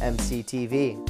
mctv.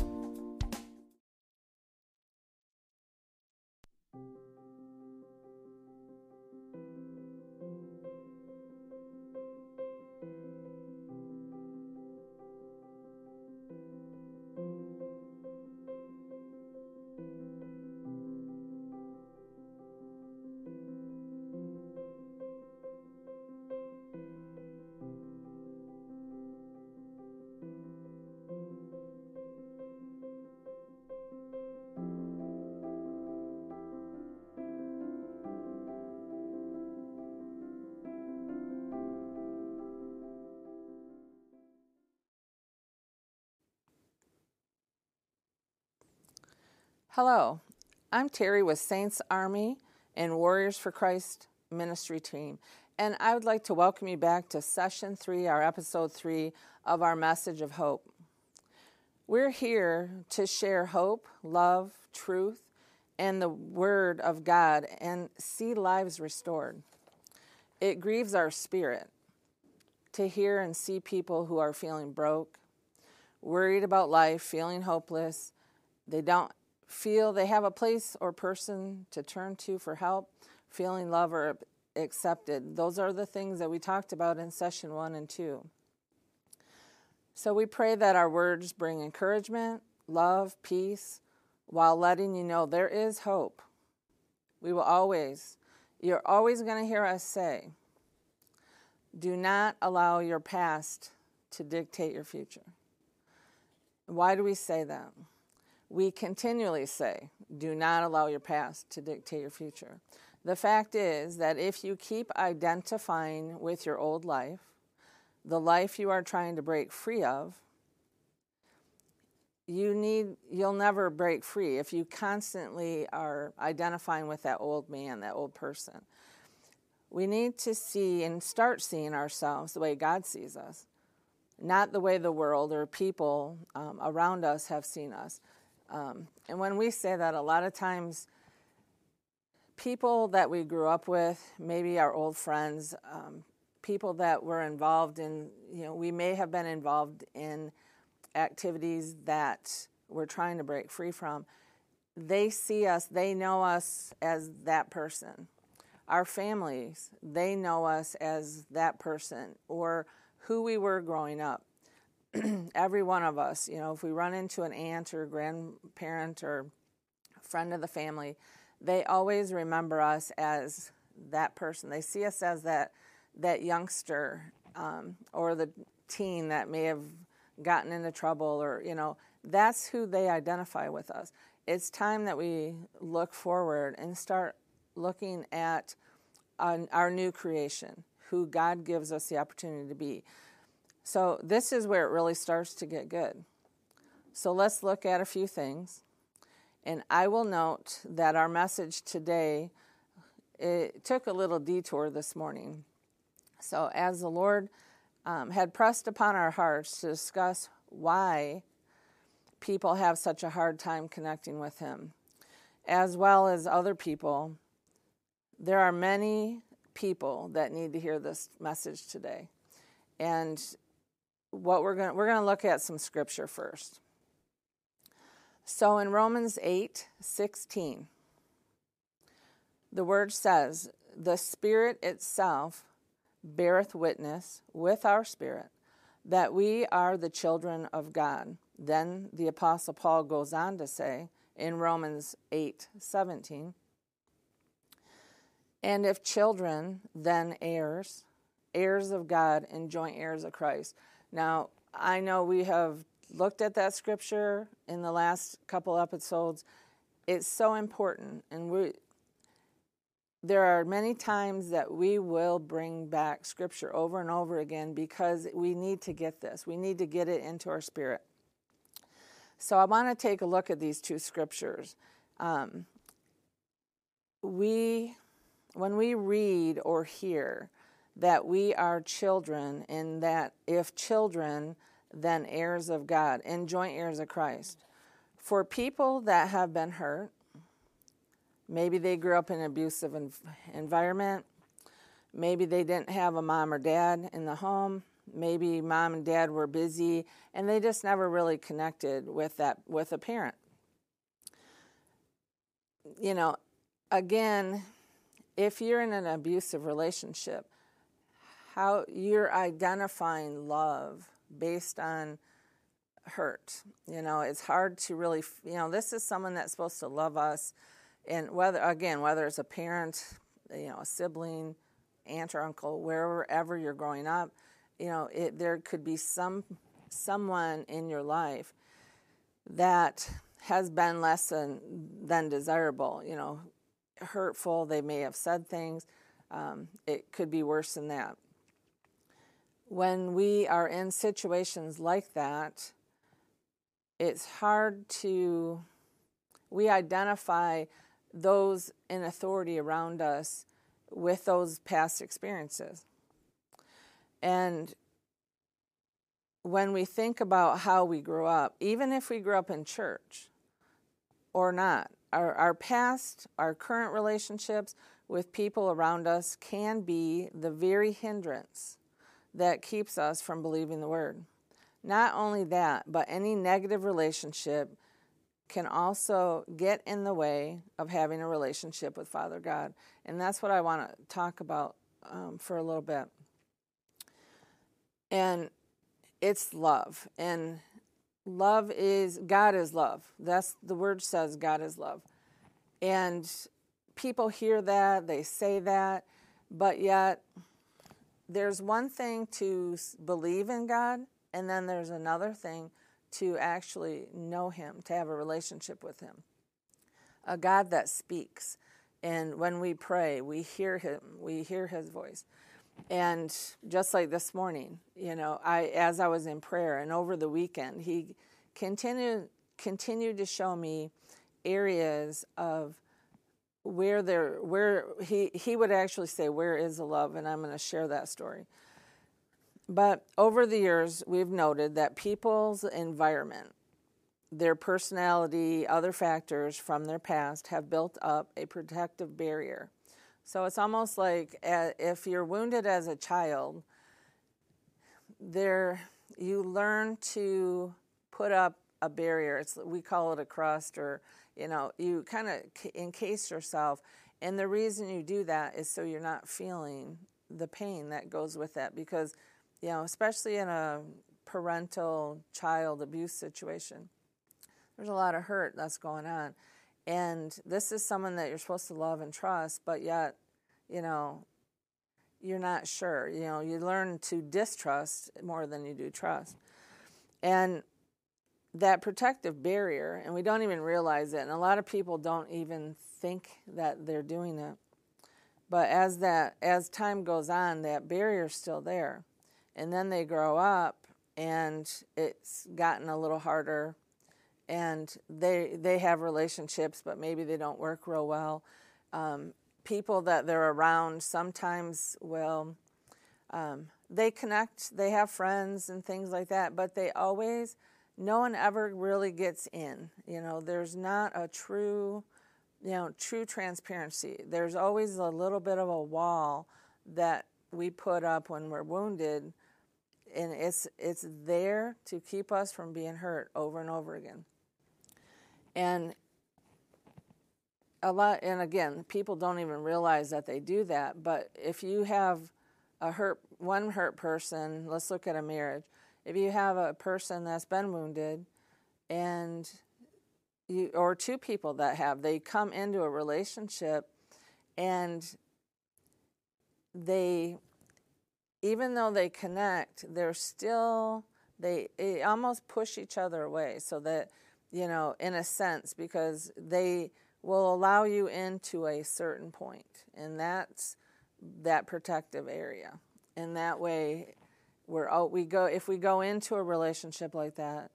Hello, I'm Terri with Saints Army and Warriors for Christ ministry team, and I would like to welcome you back to session three, our episode three of our message of hope. We're here to share hope, love, truth, and the Word of God and see lives restored. It grieves our spirit to hear and see people who are feeling broke, worried about life, feeling hopeless. They don't feel they have a place or person to turn to for help, feeling loved or accepted. Those are the things that we talked about in session one and two. So we pray that our words bring encouragement, love, peace, while letting you know there is hope. We will always, you're always going to hear us say, do not allow your past to dictate your future. Why do we say that? We continually say, do not allow your past to dictate your future. The fact is that if you keep identifying with your old life, the life you are trying to break free of, you need you'll never break free if you constantly are identifying with that old man, that old person. We need to see and start seeing ourselves the way God sees us, not the way the world or people um, around us have seen us. Um, and when we say that, a lot of times people that we grew up with, maybe our old friends, um, people that were involved in, you know, we may have been involved in activities that we're trying to break free from. They see us, they know us as that person. Our families, they know us as that person or who we were growing up. every one of us, you know, if we run into an aunt or grandparent or friend of the family, they always remember us as that person. They see us as that that youngster um, or the teen that may have gotten into trouble, or you know, that's who they identify with us. It's time that we look forward and start looking at our new creation, who God gives us the opportunity to be. So, this is where it really starts to get good. So, let's look at a few things. And I will note that our message today it took a little detour this morning. So, as the Lord um, had pressed upon our hearts to discuss why people have such a hard time connecting with Him, as well as other people, there are many people that need to hear this message today. And what we're going we're going to look at some scripture first. So in Romans 8 16, the word says, The Spirit itself beareth witness with our spirit that we are the children of God. Then the Apostle Paul goes on to say in Romans 8 17, And if children, then heirs, heirs of God and joint heirs of Christ. Now, I know we have looked at that scripture in the last couple episodes. It's so important, and we there are many times that we will bring back scripture over and over again because we need to get this. We need to get it into our spirit. So I want to take a look at these two scriptures. Um, we, when we read or hear that we are children, and that if children, then heirs of God and joint heirs of Christ. For people that have been hurt, maybe they grew up in an abusive environment, maybe they didn't have a mom or dad in the home, maybe mom and dad were busy and they just never really connected with that with a parent you know again if you're in an abusive relationship how you're identifying love based on hurt you know it's hard to really you know this is someone that's supposed to love us and whether again whether it's a parent you know a sibling aunt or uncle wherever you're growing up you know, it, there could be some someone in your life that has been less than, than desirable, you know, hurtful. They may have said things. Um, it could be worse than that. When we are in situations like that, it's hard to, we identify those in authority around us with those past experiences. And when we think about how we grew up, even if we grew up in church or not, our, our past, our current relationships with people around us can be the very hindrance that keeps us from believing the word. Not only that, but any negative relationship can also get in the way of having a relationship with Father God. And that's what I want to talk about um, for a little bit and it's love and love is god is love that's the word says god is love and people hear that they say that but yet there's one thing to believe in god and then there's another thing to actually know him to have a relationship with him. A god that speaks and when we pray we hear him we hear his voice. And just like this morning, you know, I as I was in prayer and over the weekend, he continued continued to show me areas of where there where he he would actually say where is the love? And i'm going to share that story. But over the years we've noted that people's environment their personality other factors from their past have built up a protective barrier. So it's almost like uh, if you're wounded as a child, there you learn to put up a barrier. It's we call it a crust, or you know, you kind of encase yourself. And the reason you do that is so you're not feeling the pain that goes with that, because you know, especially in a parental child abuse situation, there's a lot of hurt that's going on. And this is someone that you're supposed to love and trust, but yet, you know, you're not sure. You know, you learn to distrust more than you do trust. And that protective barrier, and we don't even realize it, and a lot of people don't even think that they're doing it. But as that as time goes on, that barrier's still there. And then they grow up and it's gotten a little harder and they they have relationships, but maybe they don't work real well. Um, people that they're around sometimes will um, they connect, they have friends and things like that, but they always no one ever really gets in. You know, there's not a true you know true transparency. There's always a little bit of a wall that we put up when we're wounded and it's it's there to keep us from being hurt over and over again and a lot and again people don't even realize that they do that but if you have a hurt one hurt person let's look at a marriage if you have a person that's been wounded and you or two people that have they come into a relationship and they even though they connect they're still they, they almost push each other away so that you know, in a sense, because they will allow you into a certain point, and that's that protective area. And that way, we're out, we go if we go into a relationship like that,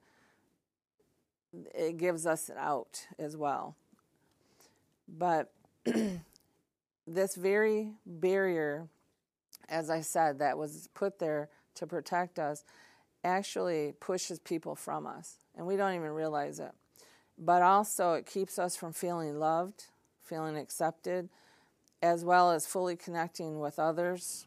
it gives us an out as well. But this very barrier, as I said, that was put there to protect us, actually pushes people from us, and we don't even realize it. But also, it keeps us from feeling loved, feeling accepted, as well as fully connecting with others.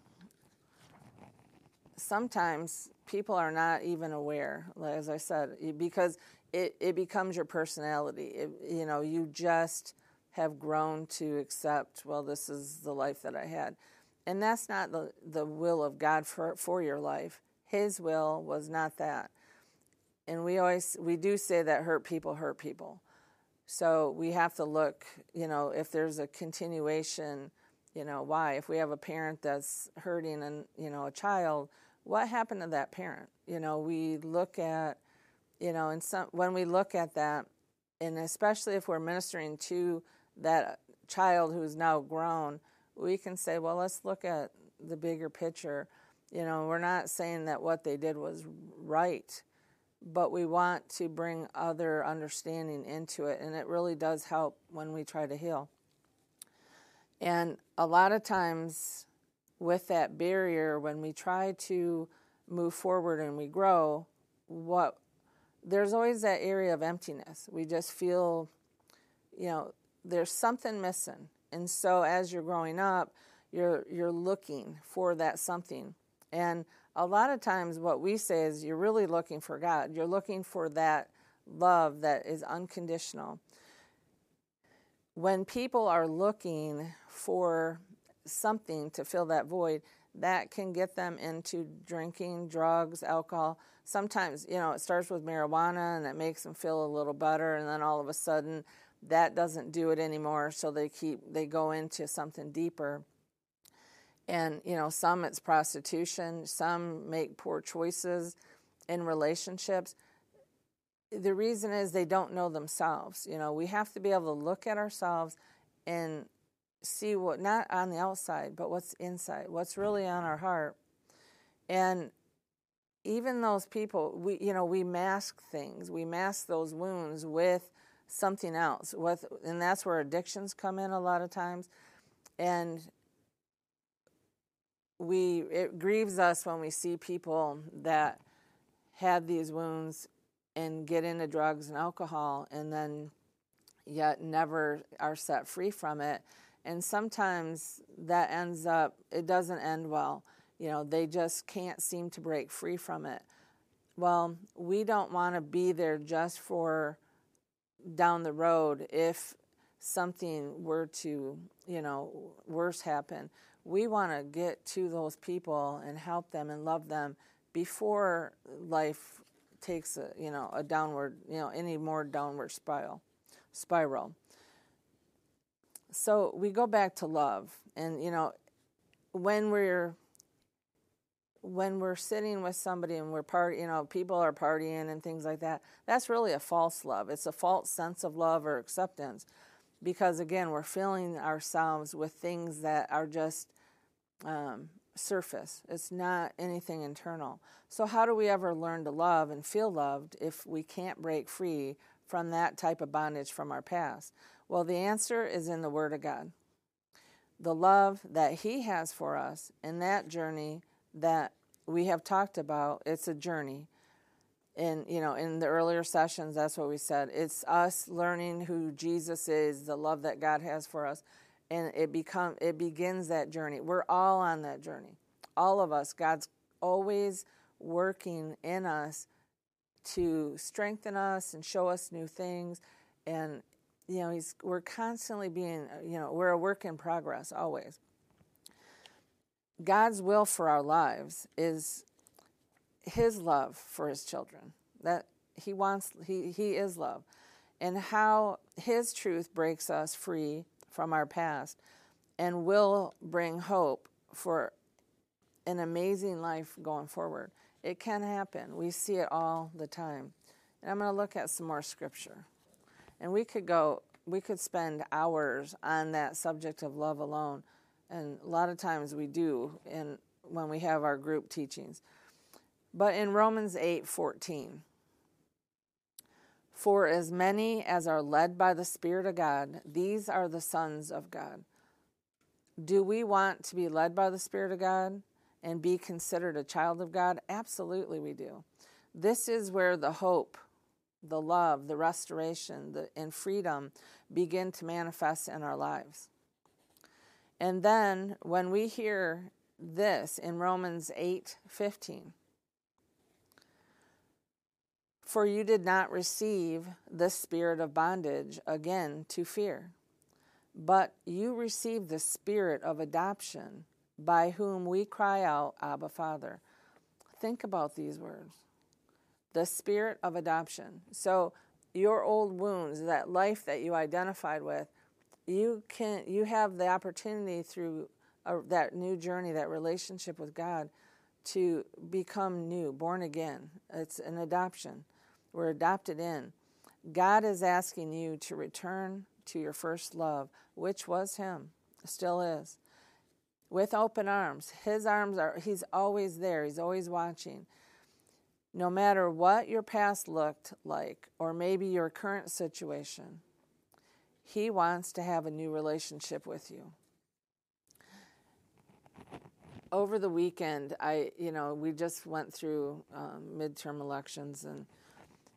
Sometimes people are not even aware, as I said, because it, it becomes your personality. It, you know, you just have grown to accept, well, this is the life that I had. And that's not the, the will of God for, for your life. His will was not that. And we always, we do say that hurt people hurt people. So we have to look, you know, if there's a continuation, you know, why? If we have a parent that's hurting and, you know, a child, what happened to that parent? You know, we look at, you know, and some when we look at that, and especially if we're ministering to that child who's now grown, we can say, well, let's look at the bigger picture. You know, we're not saying that what they did was right, but we want to bring other understanding into it, and it really does help when we try to heal. And a lot of times, with that barrier, when we try to move forward and we grow, what there's always that area of emptiness. We just feel, you know, there's something missing. And so as you're growing up, you're you're looking for that something. And a lot of times what we say is you're really looking for God. You're looking for that love that is unconditional. When people are looking for something to fill that void, that can get them into drinking, drugs, alcohol. Sometimes, you know, it starts with marijuana and it makes them feel a little better, and then all of a sudden that doesn't do it anymore, so they keep they go into something deeper. And you know, some it's prostitution, some make poor choices in relationships. The reason is they don't know themselves. You know, we have to be able to look at ourselves and see what not on the outside, but what's inside, what's really on our heart. And even those people, we you know, we mask things. We mask those wounds with something else. With and that's where addictions come in a lot of times. And we it grieves us when we see people that had these wounds and get into drugs and alcohol and then yet never are set free from it and sometimes that ends up it doesn't end well. You know they just can't seem to break free from it. Well we don't want to be there just for down the road if something were to you know worse happen. We want to get to those people and help them and love them before life takes a you know a downward you know any more downward spiral spiral so we go back to love. And you know when we're when we're sitting with somebody and we're part you know people are partying and things like that that's really a false love. It's a false sense of love or acceptance because again we're filling ourselves with things that are just um, surface. It's not anything internal. So how do we ever learn to love and feel loved if we can't break free from that type of bondage from our past well, the answer is in the Word of God. The love that He has for us in that journey that we have talked about, it's a journey. And, you know, in the earlier sessions, that's what we said. It's us learning who Jesus is, the love that God has for us. And it become it begins that journey. We're all on that journey. All of us. God's always working in us to strengthen us and show us new things and you know, he's, we're constantly being, uh, you know, we're a work in progress always. God's will for our lives is his love for his children. That he wants, he, he is love. And how his truth breaks us free from our past and will bring hope for an amazing life going forward. It can happen. We see it all the time. And I'm going to look at some more scripture. And we could go, we could spend hours on that subject of love alone. And a lot of times we do in, when we have our group teachings. But in Romans 8 14, For as many as are led by the Spirit of God, these are the sons of God. Do we want to be led by the Spirit of God and be considered a child of God? Absolutely, we do. This is where the hope, the love, the restoration, the, and freedom begin to manifest in our lives. And then when we hear this in Romans 8 15, for you did not receive the spirit of bondage again to fear, but you received the spirit of adoption, by whom we cry out, Abba, Father. Think about these words the spirit of adoption. So, your old wounds, that life that you identified with, you can you have the opportunity through a, that new journey, that relationship with God, to become new, born again. It's an adoption. We're adopted in. God is asking you to return to your first love, which was Him, still is. With open arms. His arms are, He's always there, He's always watching. No matter what your past looked like, or maybe your current situation, He wants to have a new relationship with you. Over the weekend, I, you know, we just went through um, midterm elections and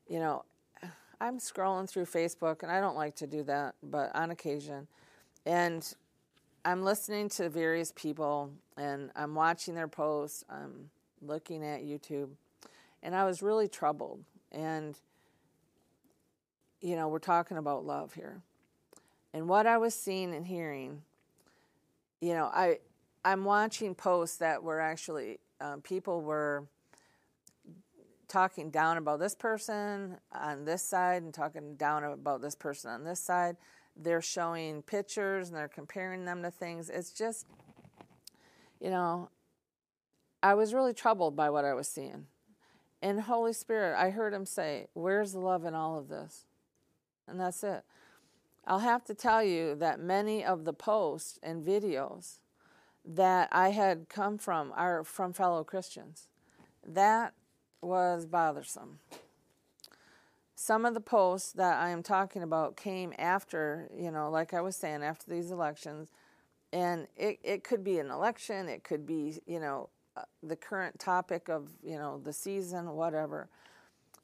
you know, I'm scrolling through Facebook, and I don't like to do that, but on occasion. And I'm listening to various people, and I'm watching their posts, I'm looking at YouTube, and I was really troubled. And, you know, we're talking about love here. And what I was seeing and hearing, you know, I, I'm watching posts that were actually, um, people were talking down about this person on this side and talking down about this person on this side. They're showing pictures and they're comparing them to things. It's just, you know, I was really troubled by what I was seeing. And Holy Spirit, I heard him say, Where's the love in all of this? And that's it. I'll have to tell you that many of the posts and videos that I had come from are from fellow Christians. That was bothersome. Some of the posts that I am talking about came after, you know, like I was saying, after these elections. And it, it could be an election, it could be, you know, the current topic of, you know, the season, whatever.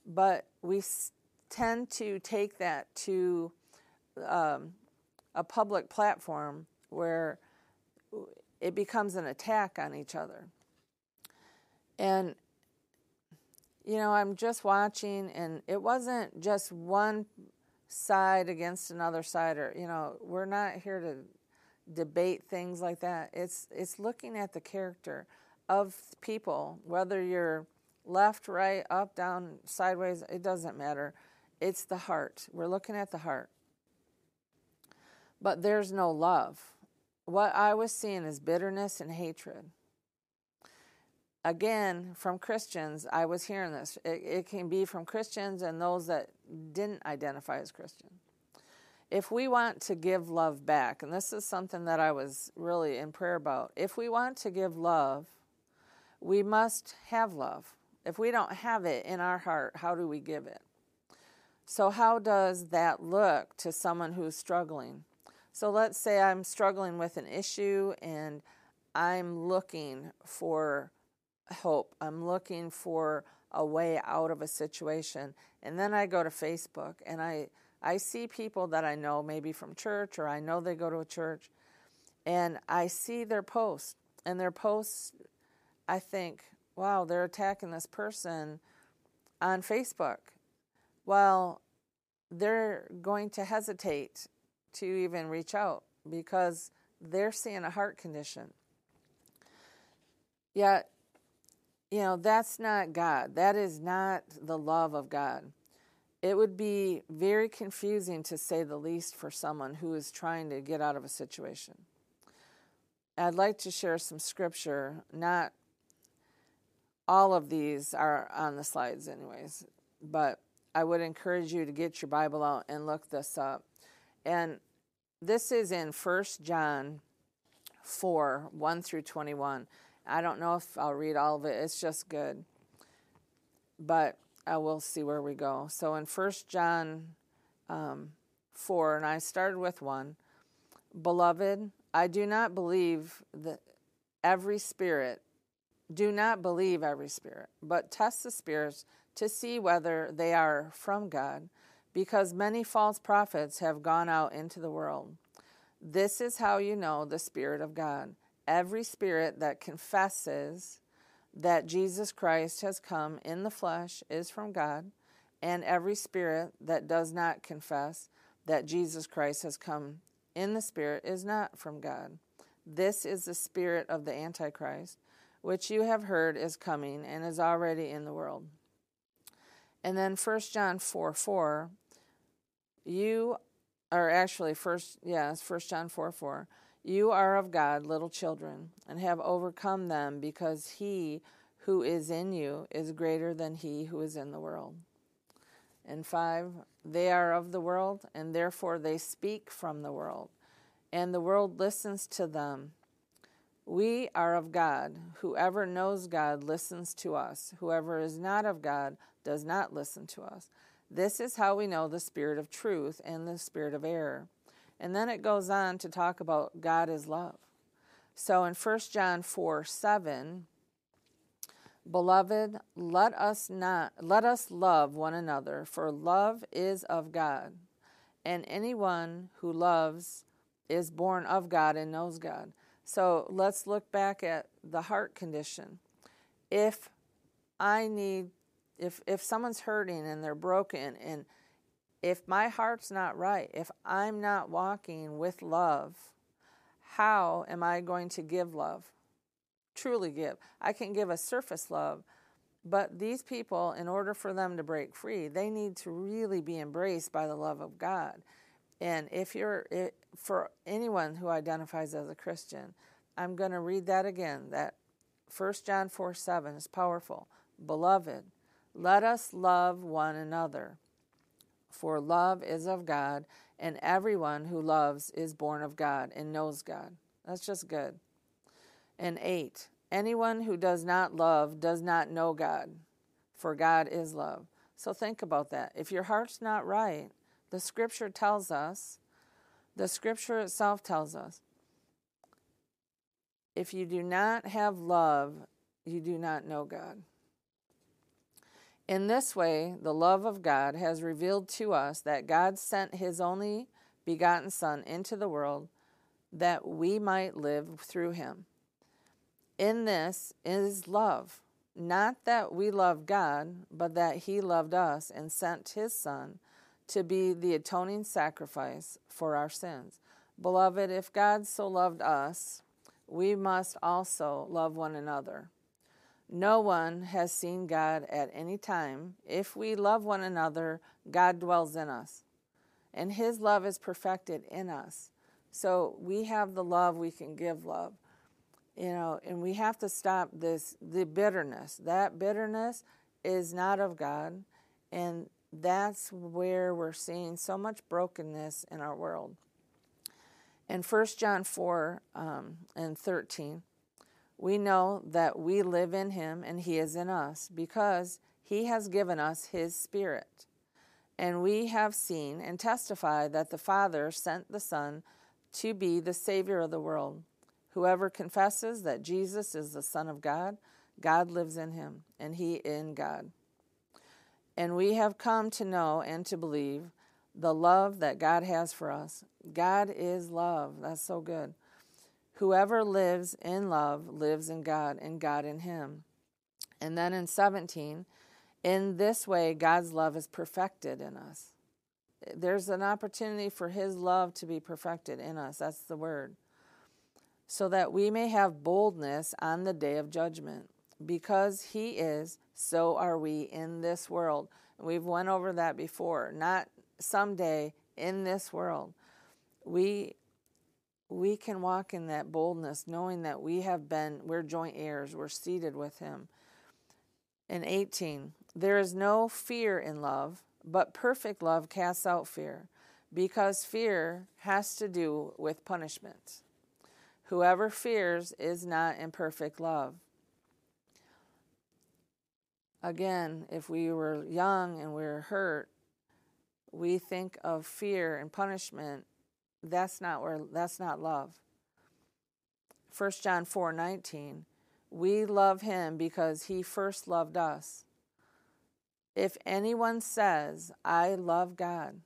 But we s- tend to take that to um, a public platform where it becomes an attack on each other. And you know, I'm just watching, and it wasn't just one side against another side, or you know, we're not here to debate things like that. It's it's looking at the character of people, whether you're left, right, up, down, sideways. It doesn't matter. It's the heart. We're looking at the heart. But there's no love. What I was seeing is bitterness and hatred again, from Christians, I was hearing this. It, it, can be from Christians and those that didn't identify as Christian. If we want to give love back, and this is something that I was really in prayer about, if we want to give love, we must have love. If we don't have it in our heart, how do we give it? So, how does that look to someone who's struggling? So, let's say I'm struggling with an issue and I'm looking for hope. I'm looking for a way out of a situation. And then I go to Facebook and I, I see people that I know, maybe from church or I know they go to a church, and I see their posts. And their posts, I think, wow, they're attacking this person on Facebook. Well, they're going to hesitate to even reach out because they're seeing a heart condition. Yet you know, that's not God. That is not the love of God. It would be very confusing to say the least for someone who is trying to get out of a situation. I'd like to share some scripture. Not all of these are on the slides, anyways, but I would encourage you to get your Bible out and look this up. And this is in 1 John 4 1 through 21. I don't know if I'll read all of it. It's just good. But uh, we'll see where we go. So in First John um, 4, and I started with 1 Beloved, I do not believe that every spirit, do not believe every spirit, but test the spirits to see whether they are from God, because many false prophets have gone out into the world. This is how you know the Spirit of God. Every spirit that confesses that Jesus Christ has come in the flesh is from God, and every spirit that does not confess that Jesus Christ has come in the spirit is not from God. This is the spirit of the Antichrist, which you have heard is coming and is already in the world. And then 1 John 4 4, you are actually first yes, 1 John 4 4. You are of God, little children, and have overcome them, because he who is in you is greater than he who is in the world. And five, they are of the world, and therefore they speak from the world, and the world listens to them. We are of God. Whoever knows God listens to us. Whoever is not of God does not listen to us. This is how we know the spirit of truth and the spirit of error. And then it goes on to talk about God is love. So in 1 John 4 7, Beloved, let us not let us love one another, for love is of God. And anyone who loves is born of God and knows God. So let's look back at the heart condition. If I need if if someone's hurting and they're broken and if my heart's not right, if I'm not walking with love, how am I going to give love? Truly give. I can give a surface love, but these people, in order for them to break free, they need to really be embraced by the love of God. And if you're, for anyone who identifies as a Christian, I'm going to read that again. That 1 John 4 7 is powerful. Beloved, let us love one another, for love is of God, and everyone who loves is born of God and knows God. That's just good. And eight, anyone who does not love does not know God, for God is love. So think about that. If your heart's not right, the scripture tells us, the scripture itself tells us, if you do not have love, you do not know God. In this way, the love of God has revealed to us that God sent his only begotten Son into the world that we might live through him. In this is love, not that we love God, but that he loved us and sent his Son to be the atoning sacrifice for our sins. Beloved, if God so loved us, we must also love one another. No one has seen God at any time. If we love one another, God dwells in us, and His love is perfected in us. So we have the love, we can give love. You know, and we have to stop this the bitterness. That bitterness is not of God, and that's where we're seeing so much brokenness in our world. In 1 John 4 um, and 13, we know that we live in him and he is in us because he has given us his spirit. And we have seen and testified that the Father sent the Son to be the Savior of the world. Whoever confesses that Jesus is the Son of God, God lives in him, and he in God. And we have come to know and to believe the love that God has for us. God is love. That's so good. Whoever lives in love lives in God, and God in him. And then in 17, in this way, God's love is perfected in us. There's an opportunity for his love to be perfected in us. That's the word. So that we may have boldness on the day of judgment. Because he is, so are we in this world. We've went over that before. Not someday in this world. We we can walk in that boldness knowing that we have been, we're joint heirs, we're seated with Him. In 18, there is no fear in love, but perfect love casts out fear, because fear has to do with punishment. Whoever fears is not in perfect love. Again, if we were young and we were hurt, we think of fear and punishment. That's not where that's not love. 1 John 4 19. We love him because he first loved us. If anyone says, I love God,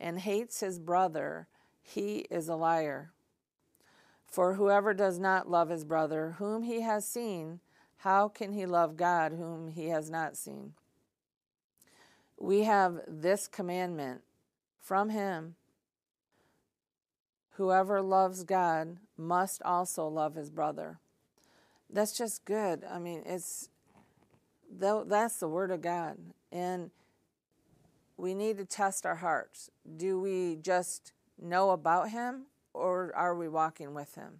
and hates his brother, he is a liar. For whoever does not love his brother, whom he has seen, how can he love God, whom he has not seen? We have this commandment from him Whoever loves God must also love his brother. That's just good. I mean, it's that's the word of God. And we need to test our hearts. Do we just know about him or are we walking with him?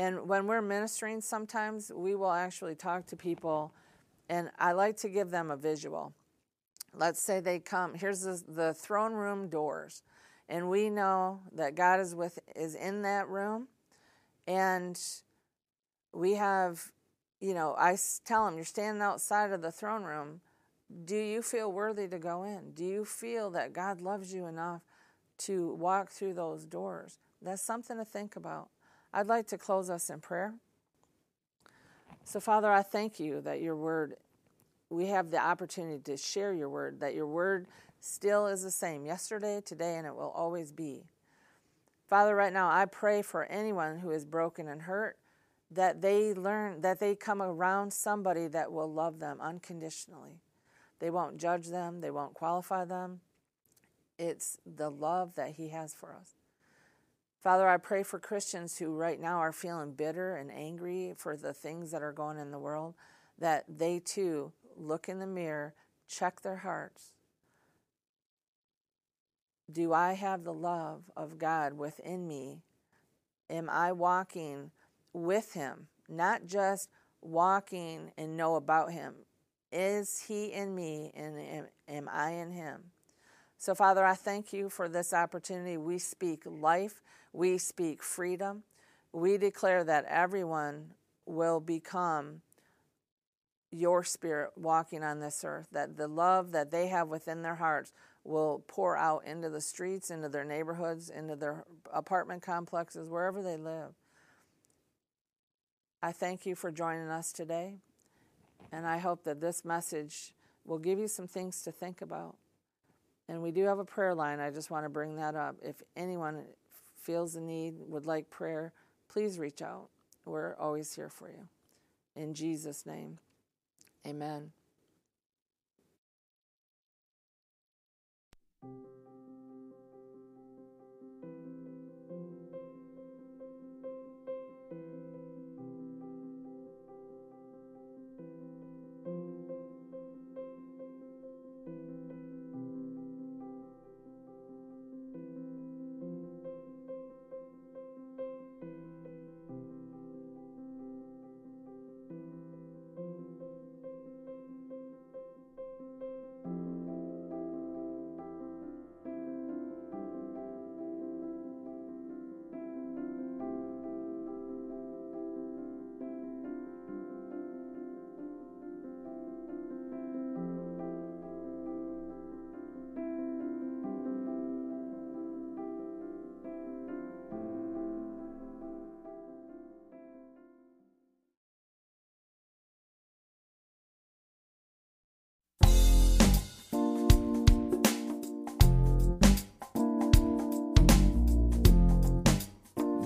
And when we're ministering, sometimes we will actually talk to people, and I like to give them a visual. Let's say they come, here's the, the throne room doors, and we know that God is with is in that room, and we have, you know, I tell them, you're standing outside of the throne room. Do you feel worthy to go in? Do you feel that God loves you enough to walk through those doors? That's something to think about. I'd like to close us in prayer. So, Father, I thank you that your word, we have the opportunity to share your word, that your word still is the same yesterday, today, and it will always be. Father, right now, I pray for anyone who is broken and hurt that they learn, that they come around somebody that will love them unconditionally. They won't judge them, they won't qualify them. It's the love that He has for us. Father, I pray for Christians who right now are feeling bitter and angry for the things that are going in the world, that they too look in the mirror, check their hearts. Do I have the love of God within me? Am I walking with Him? Not just walking and know about Him. Is He in me and am, am I in Him? So, Father, I thank you for this opportunity. We speak life, we speak freedom. We declare that everyone will become your spirit walking on this earth, that the love that they have within their hearts will pour out into the streets, into their neighborhoods, into their apartment complexes, wherever they live. I thank you for joining us today, and I hope that this message will give you some things to think about. And we do have a prayer line. I just want to bring that up. If anyone feels the need, would like prayer, please reach out. We're always here for you. In Jesus' name, amen.